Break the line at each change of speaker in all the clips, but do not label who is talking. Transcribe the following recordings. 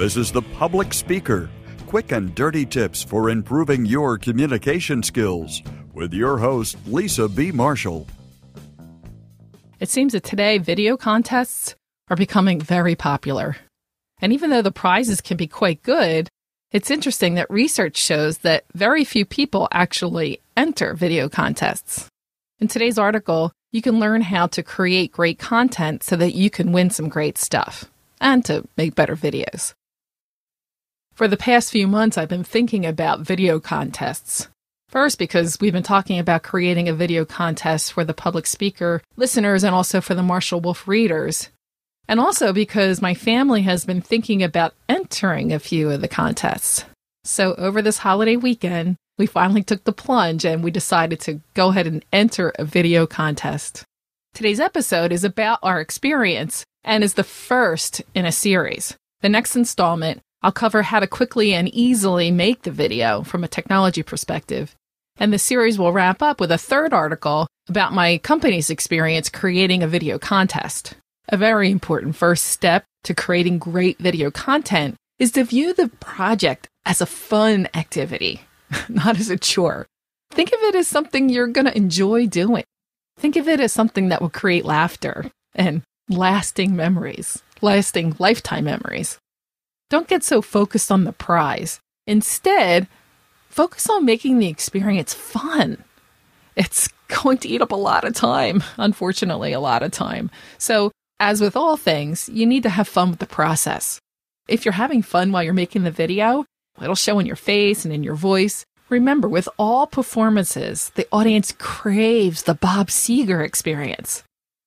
This is The Public Speaker quick and dirty tips for improving your communication skills with your host, Lisa B. Marshall.
It seems that today video contests are becoming very popular. And even though the prizes can be quite good, it's interesting that research shows that very few people actually enter video contests. In today's article, you can learn how to create great content so that you can win some great stuff and to make better videos. For the past few months, I've been thinking about video contests. First, because we've been talking about creating a video contest for the public speaker listeners and also for the Marshall Wolf readers. And also because my family has been thinking about entering a few of the contests. So over this holiday weekend, we finally took the plunge and we decided to go ahead and enter a video contest. Today's episode is about our experience and is the first in a series. The next installment, I'll cover how to quickly and easily make the video from a technology perspective. And the series will wrap up with a third article about my company's experience creating a video contest. A very important first step to creating great video content is to view the project as a fun activity, not as a chore. Think of it as something you're going to enjoy doing. Think of it as something that will create laughter and lasting memories, lasting lifetime memories. Don't get so focused on the prize. Instead, focus on making the experience fun. It's going to eat up a lot of time, unfortunately, a lot of time. So as with all things, you need to have fun with the process. If you're having fun while you're making the video, it'll show in your face and in your voice. Remember, with all performances, the audience craves the Bob Seger experience.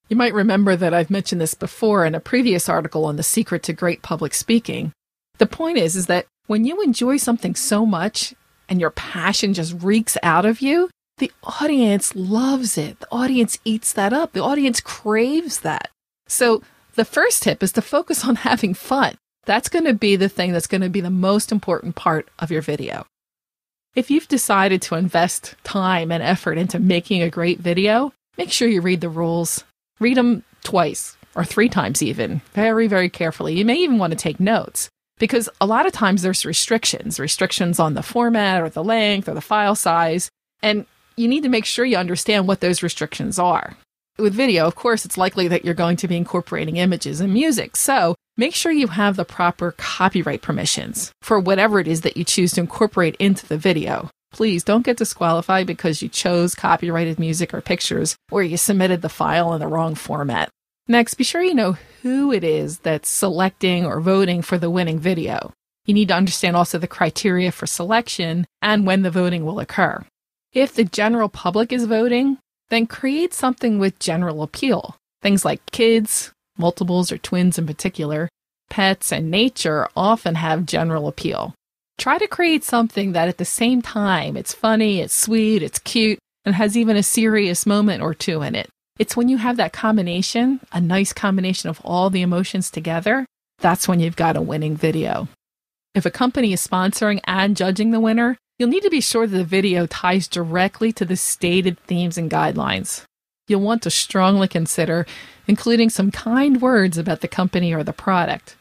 You might remember that I've mentioned this before in a previous article on the secret to great public speaking. The point is, is that when you enjoy something so much and your passion just reeks out of you, the audience loves it. The audience eats that up. The audience craves that. So the first tip is to focus on having fun. That's going to be the thing that's going to be the most important part of your video. If you've decided to invest time and effort into making a great video, make sure you read the rules. Read them twice or three times, even very, very carefully. You may even want to take notes because a lot of times there's restrictions, restrictions on the format or the length or the file size. And you need to make sure you understand what those restrictions are. With video, of course, it's likely that you're going to be incorporating images and music. So make sure you have the proper copyright permissions for whatever it is that you choose to incorporate into the video. Please don't get disqualified because you chose copyrighted music or pictures or you submitted the file in the wrong format. Next, be sure you know who it is that's selecting or voting for the winning video. You need to understand also the criteria for selection and when the voting will occur. If the general public is voting, then create something with general appeal. Things like kids, multiples or twins in particular, pets, and nature often have general appeal. Try to create something that at the same time it's funny, it's sweet, it's cute, and has even a serious moment or two in it. It's when you have that combination, a nice combination of all the emotions together, that's when you've got a winning video. If a company is sponsoring and judging the winner, You'll need to be sure that the video ties directly to the stated themes and guidelines. You'll want to strongly consider including some kind words about the company or the product.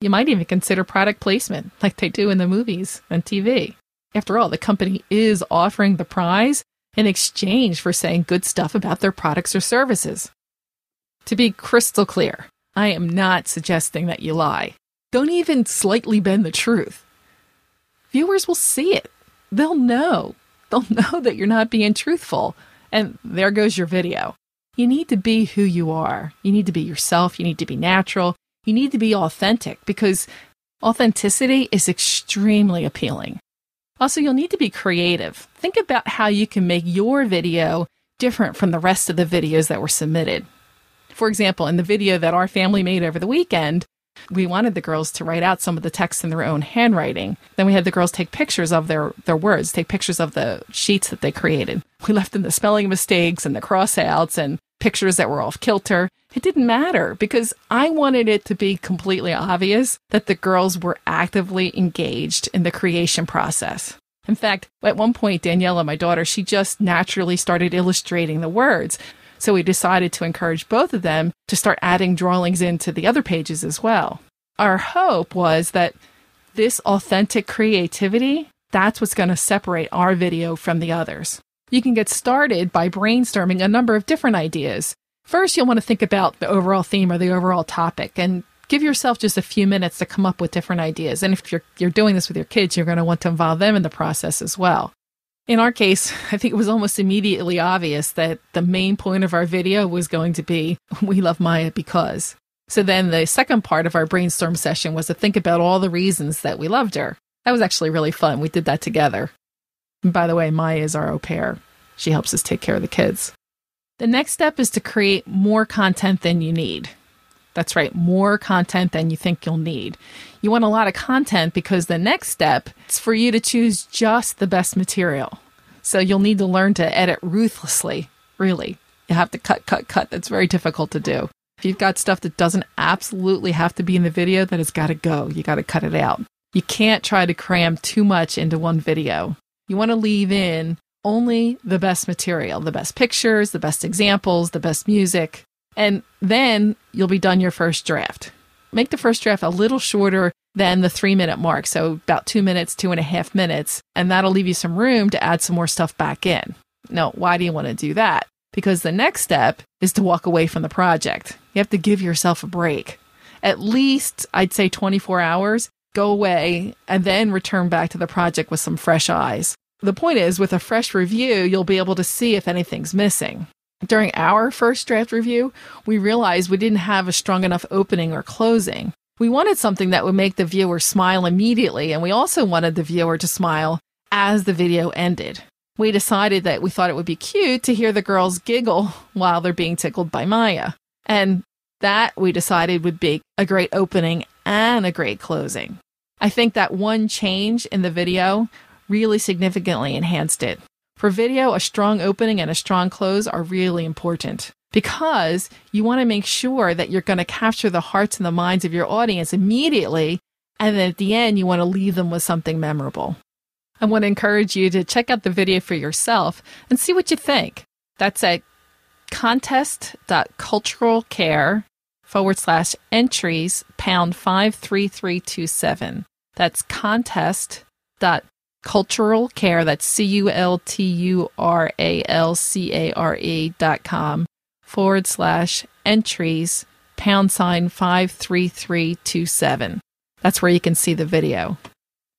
You might even consider product placement, like they do in the movies and TV. After all, the company is offering the prize in exchange for saying good stuff about their products or services. To be crystal clear, I am not suggesting that you lie. Don't even slightly bend the truth. Viewers will see it they'll know. They'll know that you're not being truthful. And there goes your video. You need to be who you are. You need to be yourself. You need to be natural. You need to be authentic because authenticity is extremely appealing. Also, you'll need to be creative. Think about how you can make your video different from the rest of the videos that were submitted. For example, in the video that our family made over the weekend, we wanted the girls to write out some of the text in their own handwriting. Then we had the girls take pictures of their, their words, take pictures of the sheets that they created. We left in the spelling mistakes and the crossouts and pictures that were off kilter. It didn't matter because I wanted it to be completely obvious that the girls were actively engaged in the creation process. In fact, at one point, Daniela, my daughter, she just naturally started illustrating the words. So we decided to encourage both of them to start adding drawings into the other pages as well. our hope was that this authentic creativity, that's what's going to separate our video from the others. You can get started by brainstorming a number of different ideas. First, you'll want to think about the overall theme or the overall topic and give yourself just a few minutes to come up with different ideas. And if you're, you're doing this with your kids, you're going to want to involve them in the process as well. In our case, I think it was almost immediately obvious that the main point of our video was going to be We Love Maya Because. So then the second part of our brainstorm session was to think about all the reasons that we loved her. That was actually really fun. We did that together. And by the way, Maya is our au pair. She helps us take care of the kids. The next step is to create more content than you need. That's right, more content than you think you'll need. You want a lot of content because the next step is for you to choose just the best material. So you'll need to learn to edit ruthlessly, really. You have to cut, cut, cut. That's very difficult to do. If you've got stuff that doesn't absolutely have to be in the video, that has got to go. You got to cut it out. You can't try to cram too much into one video. You want to leave in only the best material, the best pictures, the best examples, the best music, and then you'll be done your first draft. Make the first draft a little shorter than the three minute mark. So about two minutes, two and a half minutes. And that'll leave you some room to add some more stuff back in. Now, why do you want to do that? Because the next step is to walk away from the project. You have to give yourself a break. At least, I'd say 24 hours, go away, and then return back to the project with some fresh eyes. The point is, with a fresh review, you'll be able to see if anything's missing. During our first draft review, we realized we didn't have a strong enough opening or closing. We wanted something that would make the viewer smile immediately, and we also wanted the viewer to smile as the video ended. We decided that we thought it would be cute to hear the girls giggle while they're being tickled by Maya. And that we decided would be a great opening and a great closing. I think that one change in the video really significantly enhanced it. For video, a strong opening and a strong close are really important because you want to make sure that you're going to capture the hearts and the minds of your audience immediately. And then at the end, you want to leave them with something memorable. I want to encourage you to check out the video for yourself and see what you think. That's at contest.culturalcare forward slash entries pound 53327. That's contest dot cultural care. That's C U L T U R A L C A R E dot com forward slash entries pound sign 53327. That's where you can see the video.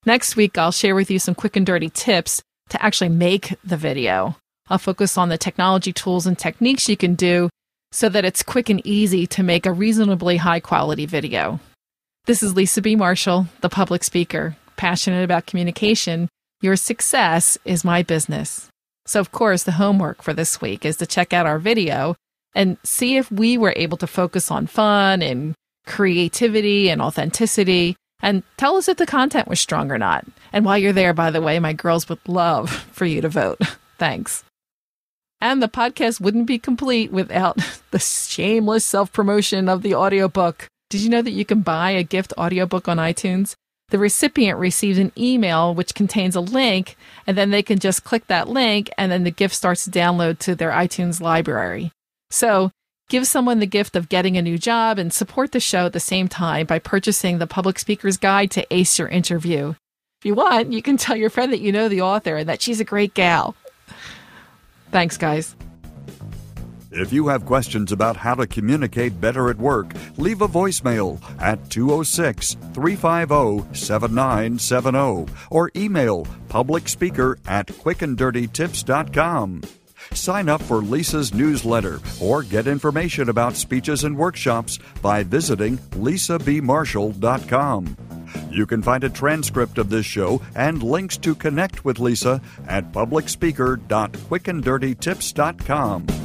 Next week, I'll share with you some quick and dirty tips to actually make the video. I'll focus on the technology tools and techniques you can do so that it's quick and easy to make a reasonably high quality video. This is Lisa B. Marshall, the public speaker, passionate about communication your success is my business. So, of course, the homework for this week is to check out our video and see if we were able to focus on fun and creativity and authenticity. And tell us if the content was strong or not. And while you're there, by the way, my girls would love for you to vote. Thanks. And the podcast wouldn't be complete without the shameless self promotion of the audiobook. Did you know that you can buy a gift audiobook on iTunes? the recipient receives an email which contains a link, and then they can just click that link, and then the gift starts to download to their iTunes library. So, give someone the gift of getting a new job and support the show at the same time by purchasing the Public Speaker's Guide to Ace Your Interview. If you want, you can tell your friend that you know the author and that she's a great gal. Thanks, guys.
If you have questions about how to communicate better at work, leave a voicemail at 206 350 7970 or email publicspeaker at quickanddirtytips.com. Sign up for Lisa's newsletter or get information about speeches and workshops by visiting lisabmarshall.com. You can find a transcript of this show and links to connect with Lisa at publicspeaker.quickanddirtytips.com.